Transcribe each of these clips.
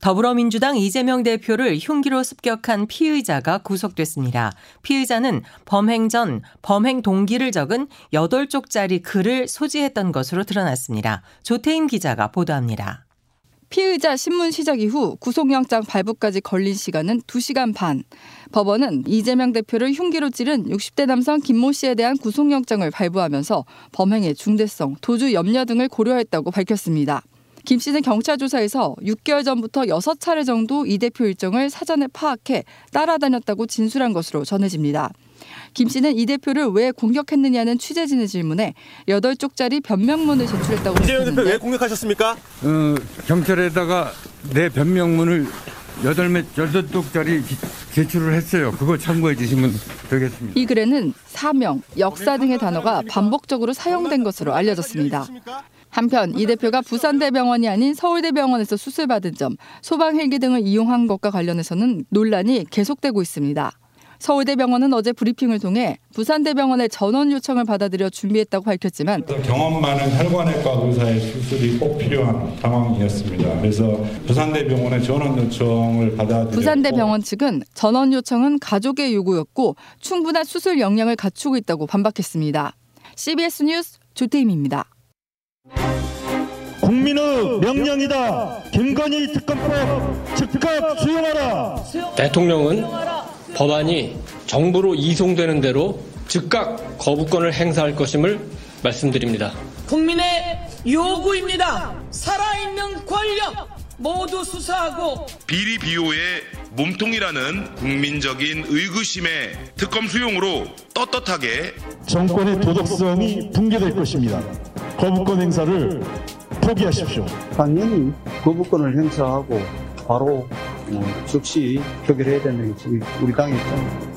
더불어민주당 이재명 대표를 흉기로 습격한 피의자가 구속됐습니다. 피의자는 범행 전 범행 동기를 적은 8쪽짜리 글을 소지했던 것으로 드러났습니다. 조태임 기자가 보도합니다. 피의자 신문 시작 이후 구속영장 발부까지 걸린 시간은 2시간 반. 법원은 이재명 대표를 흉기로 찌른 60대 남성 김모 씨에 대한 구속영장을 발부하면서 범행의 중대성, 도주 염려 등을 고려했다고 밝혔습니다. 김 씨는 경찰 조사에서 6개월 전부터 6차례 정도 이 대표 일정을 사전에 파악해 따라다녔다고 진술한 것으로 전해집니다. 김 씨는 이 대표를 왜 공격했느냐는 취재진의 질문에 8쪽짜리 변명문을 제출했다고 이재명 대표 왜 공격하셨습니까? 어, 경찰에다가 내 변명문을 여덟 몇 여덟 쪽짜리 제출을 했어요. 그거 참고해 주시면 되겠습니다. 이 글에는 사명, 역사 등의 단어가 반복적으로 사용된 것으로 알려졌습니다. 한편 이 대표가 부산대병원이 아닌 서울대병원에서 수술받은 점, 소방 헬기 등을 이용한 것과 관련해서는 논란이 계속되고 있습니다. 서울대병원은 어제 브리핑을 통해 부산대병원의 전원 요청을 받아들여 준비했다고 밝혔지만 경험 많은 혈관외과 의사의 수술이 꼭 필요한 상황이었습니다. 그래서 부산대병원의 전원 요청을 받아들여 부산대병원 측은 전원 요청은 가족의 요구였고 충분한 수술 역량을 갖추고 있다고 반박했습니다. CBS 뉴스 조태임입니다. 국민의 명령이다. 김건희 특검법 즉각 수용하라. 대통령은 법안이 정부로 이송되는 대로 즉각 거부권을 행사할 것임을 말씀드립니다. 국민의 요구입니다. 살아있는 권력 모두 수사하고 비리 비호의 몸통이라는 국민적인 의구심의 특검 수용으로 떳떳하게 정권의 도덕성이 붕괴될 것입니다. 거부권 행사를 포기하십시오. 당연히 거부권을 행사하고 바로 어, 즉시 표결해야 되는 게 우리 당의 입장입니다.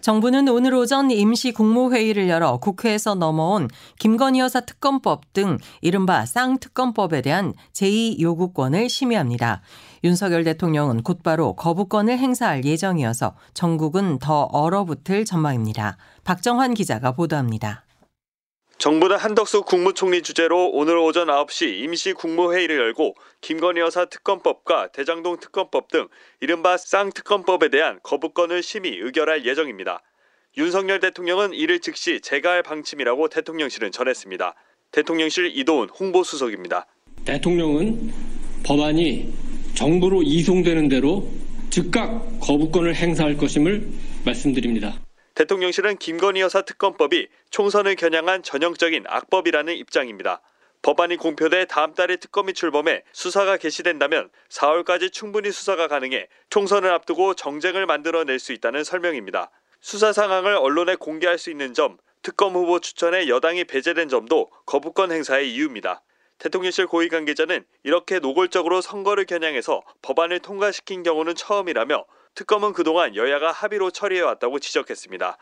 정부는 오늘 오전 임시 국무회의를 열어 국회에서 넘어온 김건희 여사 특검법 등 이른바 쌍특검법에 대한 제2 요구권을 심의합니다. 윤석열 대통령은 곧바로 거부권을 행사할 예정이어서 전국은 더 얼어붙을 전망입니다. 박정환 기자가 보도합니다. 정부는 한덕수 국무총리 주재로 오늘 오전 9시 임시 국무회의를 열고 김건희 여사 특검법과 대장동 특검법 등 이른바 쌍특검법에 대한 거부권을 심의 의결할 예정입니다. 윤석열 대통령은 이를 즉시 제거할 방침이라고 대통령실은 전했습니다. 대통령실 이도훈 홍보수석입니다. 대통령은 법안이 정부로 이송되는 대로 즉각 거부권을 행사할 것임을 말씀드립니다. 대통령실은 김건희 여사 특검법이 총선을 겨냥한 전형적인 악법이라는 입장입니다. 법안이 공표돼 다음 달에 특검이 출범해 수사가 개시된다면 4월까지 충분히 수사가 가능해 총선을 앞두고 정쟁을 만들어낼 수 있다는 설명입니다. 수사 상황을 언론에 공개할 수 있는 점, 특검 후보 추천에 여당이 배제된 점도 거부권 행사의 이유입니다. 대통령실 고위 관계자는 이렇게 노골적으로 선거를 겨냥해서 법안을 통과시킨 경우는 처음이라며 특검은 그동안 여야가 합의로 처리해왔다고 지적했습니다.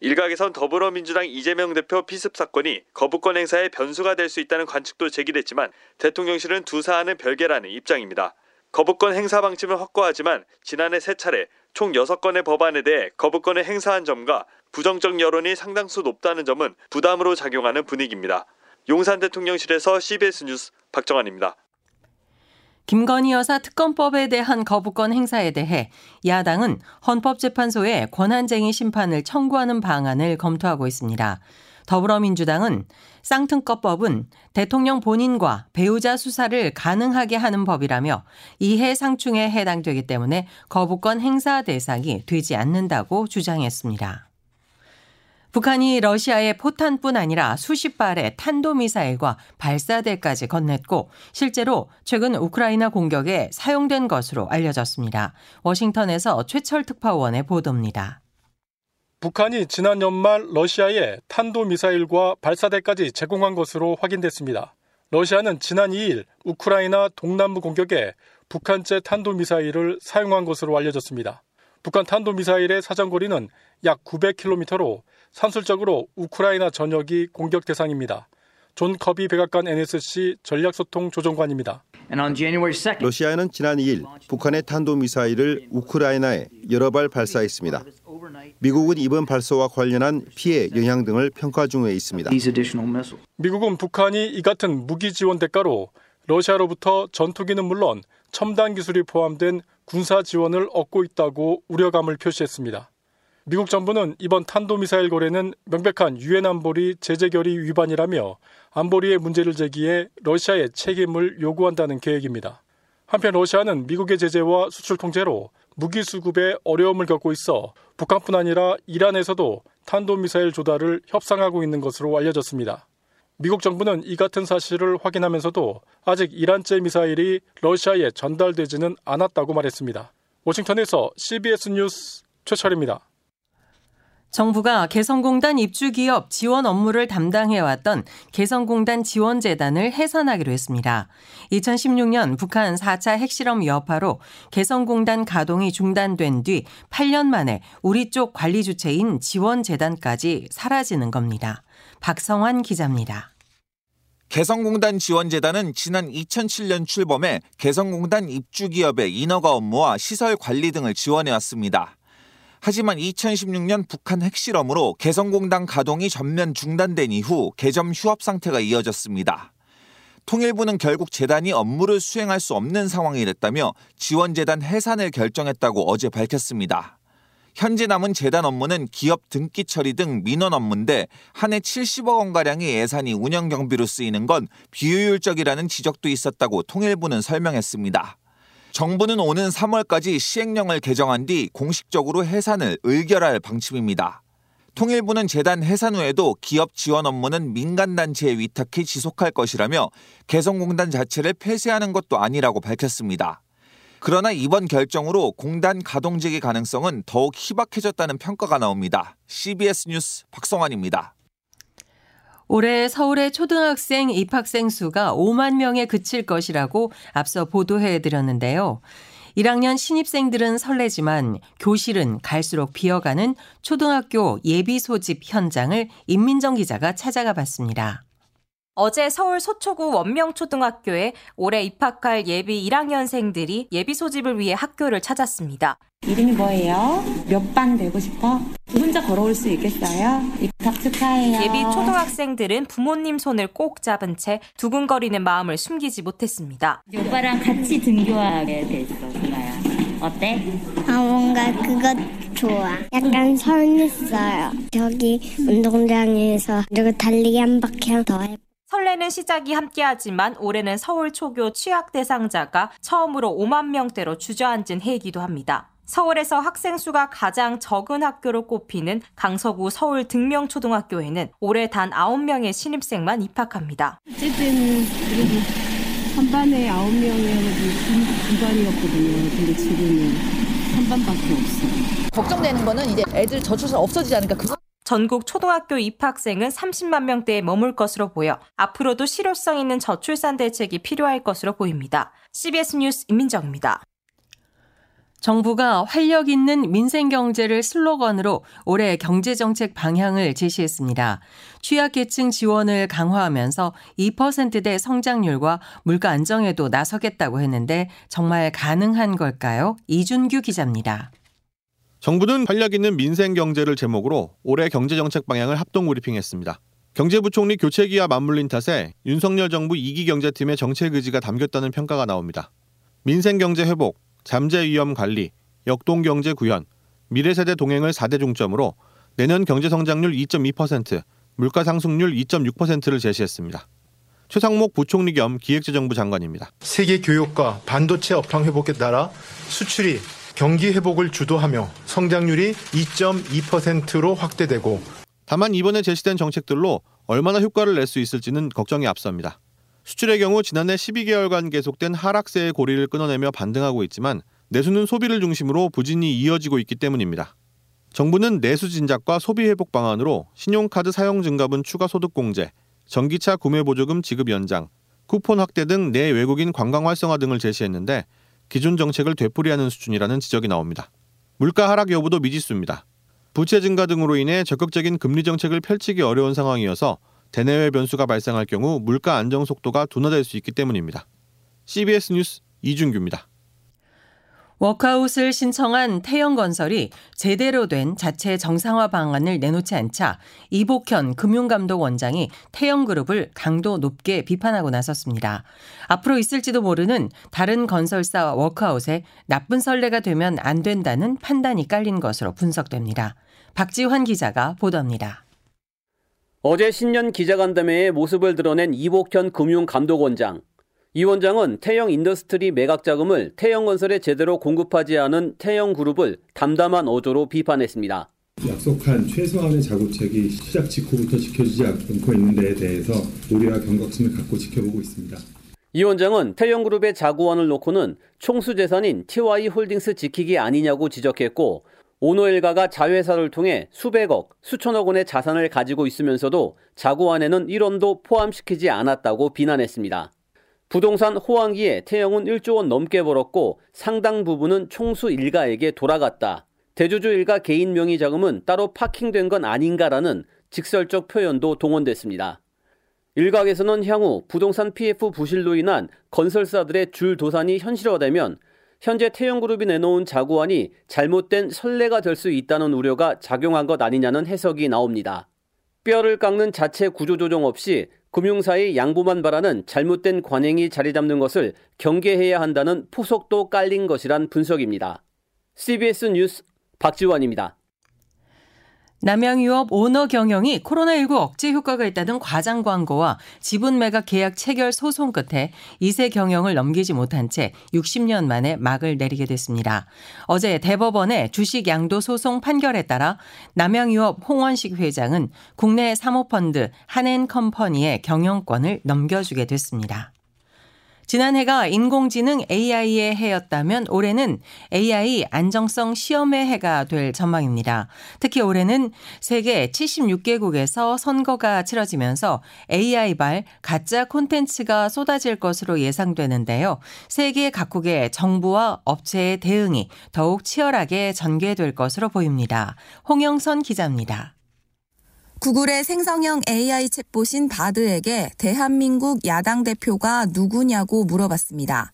일각에선 더불어민주당 이재명 대표 피습 사건이 거부권 행사의 변수가 될 수 있다는 관측도 제기됐지만 대통령실은 두 사안은 별개라는 입장입니다. 거부권 행사 방침을 확고하지만 지난해 세 차례 총 6건의 법안에 대해 거부권을 행사한 점과 부정적 여론이 상당수 높다는 점은 부담으로 작용하는 분위기입니다. 용산 대통령실에서 CBS 뉴스 박정환입니다. 김건희 여사 특검법에 대한 거부권 행사에 대해 야당은 헌법재판소에 권한쟁의 심판을 청구하는 방안을 검토하고 있습니다. 더불어민주당은 쌍특검법은 대통령 본인과 배우자 수사를 가능하게 하는 법이라며 이해 상충에 해당되기 때문에 거부권 행사 대상이 되지 않는다고 주장했습니다. 북한이 러시아에 포탄뿐 아니라 수십 발의 탄도미사일과 발사대까지 건넸고 실제로 최근 우크라이나 공격에 사용된 것으로 알려졌습니다. 워싱턴에서 최철 특파원의 보도입니다. 북한이 지난 연말 러시아에 탄도미사일과 발사대까지 제공한 것으로 확인됐습니다. 러시아는 지난 2일 우크라이나 동남부 공격에 북한제 탄도미사일을 사용한 것으로 알려졌습니다. 북한 탄도미사일의 사정거리는 약 900km로 산술적으로 우크라이나 전역이 공격 대상입니다. 존 커비 백악관 NSC 전략소통 조정관입니다. 러시아는 지난 2일 북한의 탄도미사일을 우크라이나에 여러 발 발사했습니다. 미국은 이번 발사와 관련한 피해 영향 등을 평가 중에 있습니다. 미국은 북한이 이 같은 무기 지원 대가로 러시아로부터 전투기는 물론 첨단 기술이 포함된 군사 지원을 얻고 있다고 우려감을 표시했습니다. 미국 정부는 이번 탄도미사일 거래는 명백한 유엔 안보리 제재 결의 위반이라며 안보리의 문제를 제기해 러시아의 책임을 요구한다는 계획입니다. 한편 러시아는 미국의 제재와 수출 통제로 무기 수급에 어려움을 겪고 있어 북한뿐 아니라 이란에서도 탄도미사일 조달을 협상하고 있는 것으로 알려졌습니다. 미국 정부는 이 같은 사실을 확인하면서도 아직 이란제 미사일이 러시아에 전달되지는 않았다고 말했습니다. 워싱턴에서 CBS 뉴스 최철입니다. 정부가 개성공단 입주기업 지원 업무를 담당해왔던 개성공단 지원재단을 해산하기로 했습니다. 2016년 북한 4차 핵실험 여파로 개성공단 가동이 중단된 뒤 8년 만에 우리 쪽 관리 주체인 지원재단까지 사라지는 겁니다. 박성환 기자입니다. 개성공단 지원재단은 지난 2007년 출범해 개성공단 입주기업의 인허가 업무와 시설 관리 등을 지원해왔습니다. 하지만 2016년 북한 핵실험으로 개성공단 가동이 전면 중단된 이후 개점 휴업 상태가 이어졌습니다. 통일부는 결국 재단이 업무를 수행할 수 없는 상황이 됐다며 지원재단 해산을 결정했다고 어제 밝혔습니다. 현재 남은 재단 업무는 기업 등기 처리 등 민원 업무인데 한 해 70억 원가량의 예산이 운영 경비로 쓰이는 건 비효율적이라는 지적도 있었다고 통일부는 설명했습니다. 정부는 오는 3월까지 시행령을 개정한 뒤 공식적으로 해산을 의결할 방침입니다. 통일부는 재단 해산 후에도 기업 지원 업무는 민간단체에 위탁해 지속할 것이라며 개성공단 자체를 폐쇄하는 것도 아니라고 밝혔습니다. 그러나 이번 결정으로 공단 가동재개 가능성은 더욱 희박해졌다는 평가가 나옵니다. CBS 뉴스 박성환입니다. 올해 서울의 초등학생 입학생 수가 5만 명에 그칠 것이라고 앞서 보도해 드렸는데요. 1학년 신입생들은 설레지만 교실은 갈수록 비어가는 초등학교 예비 소집 현장을 임민정 기자가 찾아가 봤습니다. 어제 서울 소초구 원명초등학교에 올해 입학할 예비 1학년생들이 예비 소집을 위해 학교를 찾았습니다. 이름이 뭐예요? 몇 반 되고 싶어? 혼자 걸어올 수 있겠어요? 입학 축하해요. 예비 초등학생들은 부모님 손을 꼭 잡은 채 두근거리는 마음을 숨기지 못했습니다. 오빠랑 같이 등교하게 됐어, 누나야. 어때? 아, 뭔가 그거 좋아. 약간 설렜어요. 저기 운동장에서 그리고 달리기 한 바퀴 더 해. 설레는 시작이 함께하지만 올해는 서울 초교 취약 대상자가 처음으로 5만 명대로 주저앉은 해이기도 합니다. 서울에서 학생 수가 가장 적은 학교로 꼽히는 강서구 서울 등명초등학교에는 올해 단 9명의 신입생만 입학합니다. 어쨌든 그래도 한 반에 9명이어가지고 두 반이었거든요. 근데 지금은 한 반밖에 없어요. 걱정되는 거는 이제 애들 저출산 없어지지 않을까 그거 전국 초등학교 입학생은 30만 명대에 머물 것으로 보여 앞으로도 실효성 있는 저출산 대책이 필요할 것으로 보입니다. CBS 뉴스 임민정입니다. 정부가 활력 있는 민생 경제를 슬로건으로 올해 경제 정책 방향을 제시했습니다. 취약계층 지원을 강화하면서 2%대 성장률과 물가 안정에도 나서겠다고 했는데 정말 가능한 걸까요? 이준규 기자입니다. 정부는 활력 있는 민생 경제를 제목으로 올해 경제 정책 방향을 합동 브리핑했습니다. 경제부총리 교체기와 맞물린 탓에 윤석열 정부 2기 경제팀의 정책 의지가 담겼다는 평가가 나옵니다. 민생 경제 회복, 잠재 위험 관리, 역동 경제 구현, 미래 세대 동행을 4대 중점으로 내년 경제 성장률 2.2%, 물가 상승률 2.6%를 제시했습니다. 최상목 부총리 겸 기획재정부 장관입니다. 세계 교육과 반도체 업황 회복에 따라 수출이 경기 회복을 주도하며 성장률이 2.2%로 확대되고 다만 이번에 제시된 정책들로 얼마나 효과를 낼 수 있을지는 걱정이 앞섭니다. 수출의 경우 지난해 12개월간 계속된 하락세의 고리를 끊어내며 반등하고 있지만 내수는 소비를 중심으로 부진이 이어지고 있기 때문입니다. 정부는 내수 진작과 소비 회복 방안으로 신용카드 사용 증가분 추가 소득 공제, 전기차 구매 보조금 지급 연장, 쿠폰 확대 등 내 외국인 관광 활성화 등을 제시했는데 기존 정책을 되풀이하는 수준이라는 지적이 나옵니다. 물가 하락 여부도 미지수입니다. 부채 증가 등으로 인해 적극적인 금리 정책을 펼치기 어려운 상황이어서 대내외 변수가 발생할 경우 물가 안정 속도가 둔화될 수 있기 때문입니다. CBS 뉴스 이준규입니다. 워크아웃을 신청한 태영건설이 제대로 된 자체 정상화 방안을 내놓지 않자 이복현 금융감독 원장이 태영그룹을 강도 높게 비판하고 나섰습니다. 앞으로 있을지도 모르는 다른 건설사 워크아웃에 나쁜 선례가 되면 안 된다는 판단이 깔린 것으로 분석됩니다. 박지환 기자가 보도합니다. 어제 신년 기자간담회에 모습을 드러낸 이복현 금융감독원장. 이 원장은 태영 인더스트리 매각 자금을 태영건설에 제대로 공급하지 않은 태영그룹을 담담한 어조로 비판했습니다. 약속한 최소한의 자구책이 시작 직후부터 지켜지지 않고 있는 데에 대해서 우려와 경각심을 갖고 지켜보고 있습니다. 이 원장은 태영그룹의 자구안을 놓고는 총수 재산인 TY 홀딩스 지키기 아니냐고 지적했고 오너 일가가 자회사를 통해 수백억, 수천억 원의 자산을 가지고 있으면서도 자구안에는 1원도 포함시키지 않았다고 비난했습니다. 부동산 호황기에 태영은 1조 원 넘게 벌었고 상당 부분은 총수 일가에게 돌아갔다. 대주주 일가 개인 명의 자금은 따로 파킹된 건 아닌가라는 직설적 표현도 동원됐습니다. 일각에서는 향후 부동산 PF 부실로 인한 건설사들의 줄 도산이 현실화되면 현재 태영그룹이 내놓은 자구안이 잘못된 선례가 될 수 있다는 우려가 작용한 것 아니냐는 해석이 나옵니다. 뼈를 깎는 자체 구조조정 없이 금융사의 양보만 바라는 잘못된 관행이 자리 잡는 것을 경계해야 한다는 포석도 깔린 것이란 분석입니다. CBS 뉴스 박지원입니다. 남양유업 오너 경영이 코로나19 억제 효과가 있다는 과장 광고와 지분 매각 계약 체결 소송 끝에 2세 경영을 넘기지 못한 채 60년 만에 막을 내리게 됐습니다. 어제 대법원의 주식 양도 소송 판결에 따라 남양유업 홍원식 회장은 국내 사모펀드 한앤컴퍼니의 경영권을 넘겨주게 됐습니다. 지난해가 인공지능 AI의 해였다면 올해는 AI 안정성 시험의 해가 될 전망입니다. 특히 올해는 세계 76개국에서 선거가 치러지면서 AI발 가짜 콘텐츠가 쏟아질 것으로 예상되는데요. 세계 각국의 정부와 업체의 대응이 더욱 치열하게 전개될 것으로 보입니다. 홍영선 기자입니다. 구글의 생성형 AI 챗봇인 바드에게 대한민국 야당 대표가 누구냐고 물어봤습니다.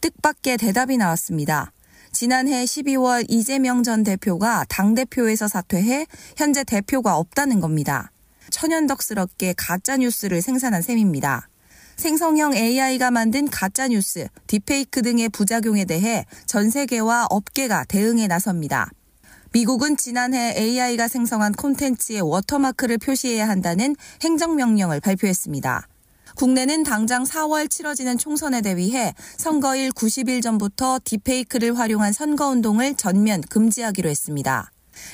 뜻밖의 대답이 나왔습니다. 지난해 12월 이재명 전 대표가 당대표에서 사퇴해 현재 대표가 없다는 겁니다. 천연덕스럽게 가짜뉴스를 생산한 셈입니다. 생성형 AI가 만든 가짜뉴스, 딥페이크 등의 부작용에 대해 전 세계와 업계가 대응에 나섭니다. 미국은 지난해 AI가 생성한 콘텐츠에 워터마크를 표시해야 한다는 행정명령을 발표했습니다. 국내는 당장 4월 치러지는 총선에 대비해 선거일 90일 전부터 딥페이크를 활용한 선거운동을 전면 금지하기로 했습니다.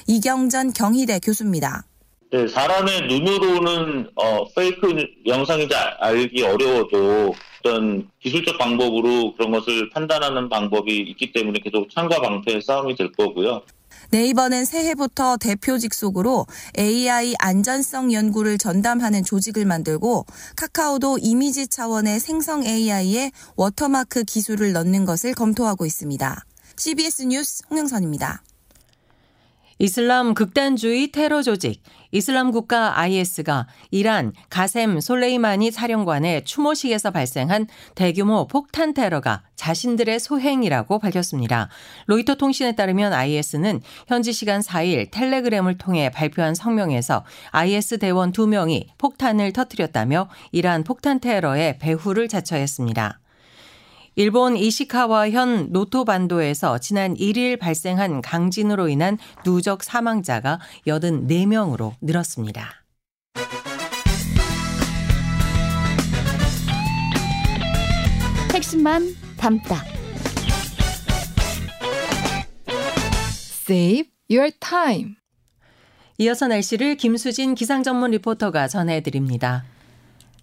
이경전 경희대 교수입니다. 네, 사람의 눈으로는 어, fake 영상인지 알기 어려워도 어떤 기술적 방법으로 그런 것을 판단하는 방법이 있기 때문에 계속 창과 방패의 싸움이 될 거고요. 네이버는 새해부터 대표 직속으로 AI 안전성 연구를 전담하는 조직을 만들고 카카오도 이미지 차원의 생성 AI에 워터마크 기술을 넣는 것을 검토하고 있습니다. CBS 뉴스 홍영선입니다. 이슬람 극단주의 테러 조직 이슬람 국가 IS가 이란 가셈 솔레이마니 사령관의 추모식에서 발생한 대규모 폭탄 테러가 자신들의 소행이라고 밝혔습니다. 로이터 통신에 따르면 IS는 현지 시간 4일 텔레그램을 통해 발표한 성명에서 IS 대원 2명이 폭탄을 터뜨렸다며 이란 폭탄 테러의 배후를 자처했습니다. 일본 이시카와 현 노토 반도에서 지난 1일 발생한 강진으로 인한 누적 사망자가 84명으로 늘었습니다. 핵심만 담다. Save your time. 이어서 날씨를 김수진 기상전문 리포터가 전해드립니다.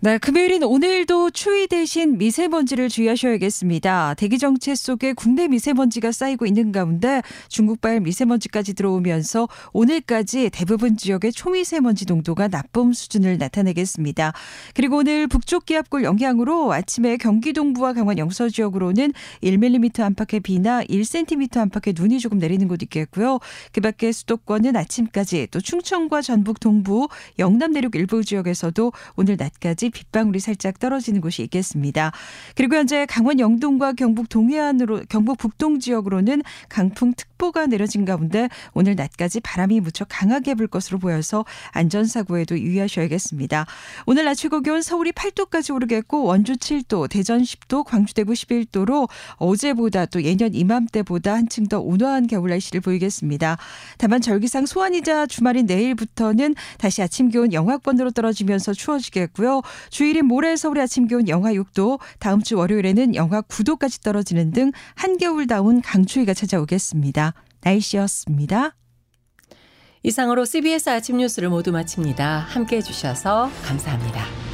네, 금요일인 오늘도 추위 대신 미세먼지를 주의하셔야겠습니다. 대기 정체 속에 국내 미세먼지가 쌓이고 있는 가운데 중국발 미세먼지까지 들어오면서 오늘까지 대부분 지역의 초미세먼지 농도가 나쁨 수준을 나타내겠습니다. 그리고 오늘 북쪽 기압골 영향으로 아침에 경기 동부와 강원 영서 지역으로는 1mm 안팎의 비나 1cm 안팎의 눈이 조금 내리는 곳 있겠고요. 그밖에 수도권은 아침까지 또 충청과 전북 동부, 영남 내륙 일부 지역에서도 오늘 낮까지 빗방울이 살짝 떨어지는 곳이 있겠습니다. 그리고 현재 강원 영동과 경북 동해안으로 경북 북동 지역으로는 강풍 특보가 내려진 가운데 오늘 낮까지 바람이 무척 강하게 불 것으로 보여서 안전사고에도 유의하셔야겠습니다. 오늘 낮 최고 기온 서울이 8도까지 오르겠고 원주 7도, 대전 10도, 광주 대구 11도로 어제보다 또 예년 이맘때보다 한층 더 온화한 겨울 날씨를 보이겠습니다. 다만 절기상 소환이자 주말인 내일부터는 다시 아침 기온 영하권으로 떨어지면서 추워지겠고요. 주일인 모레 서울의 아침 기온 영하 6도, 다음 주 월요일에는 영하 9도까지 떨어지는 등 한겨울다운 강추위가 찾아오겠습니다. 날씨였습니다. 이상으로 CBS 아침 뉴스를 모두 마칩니다. 함께 해주셔서 감사합니다.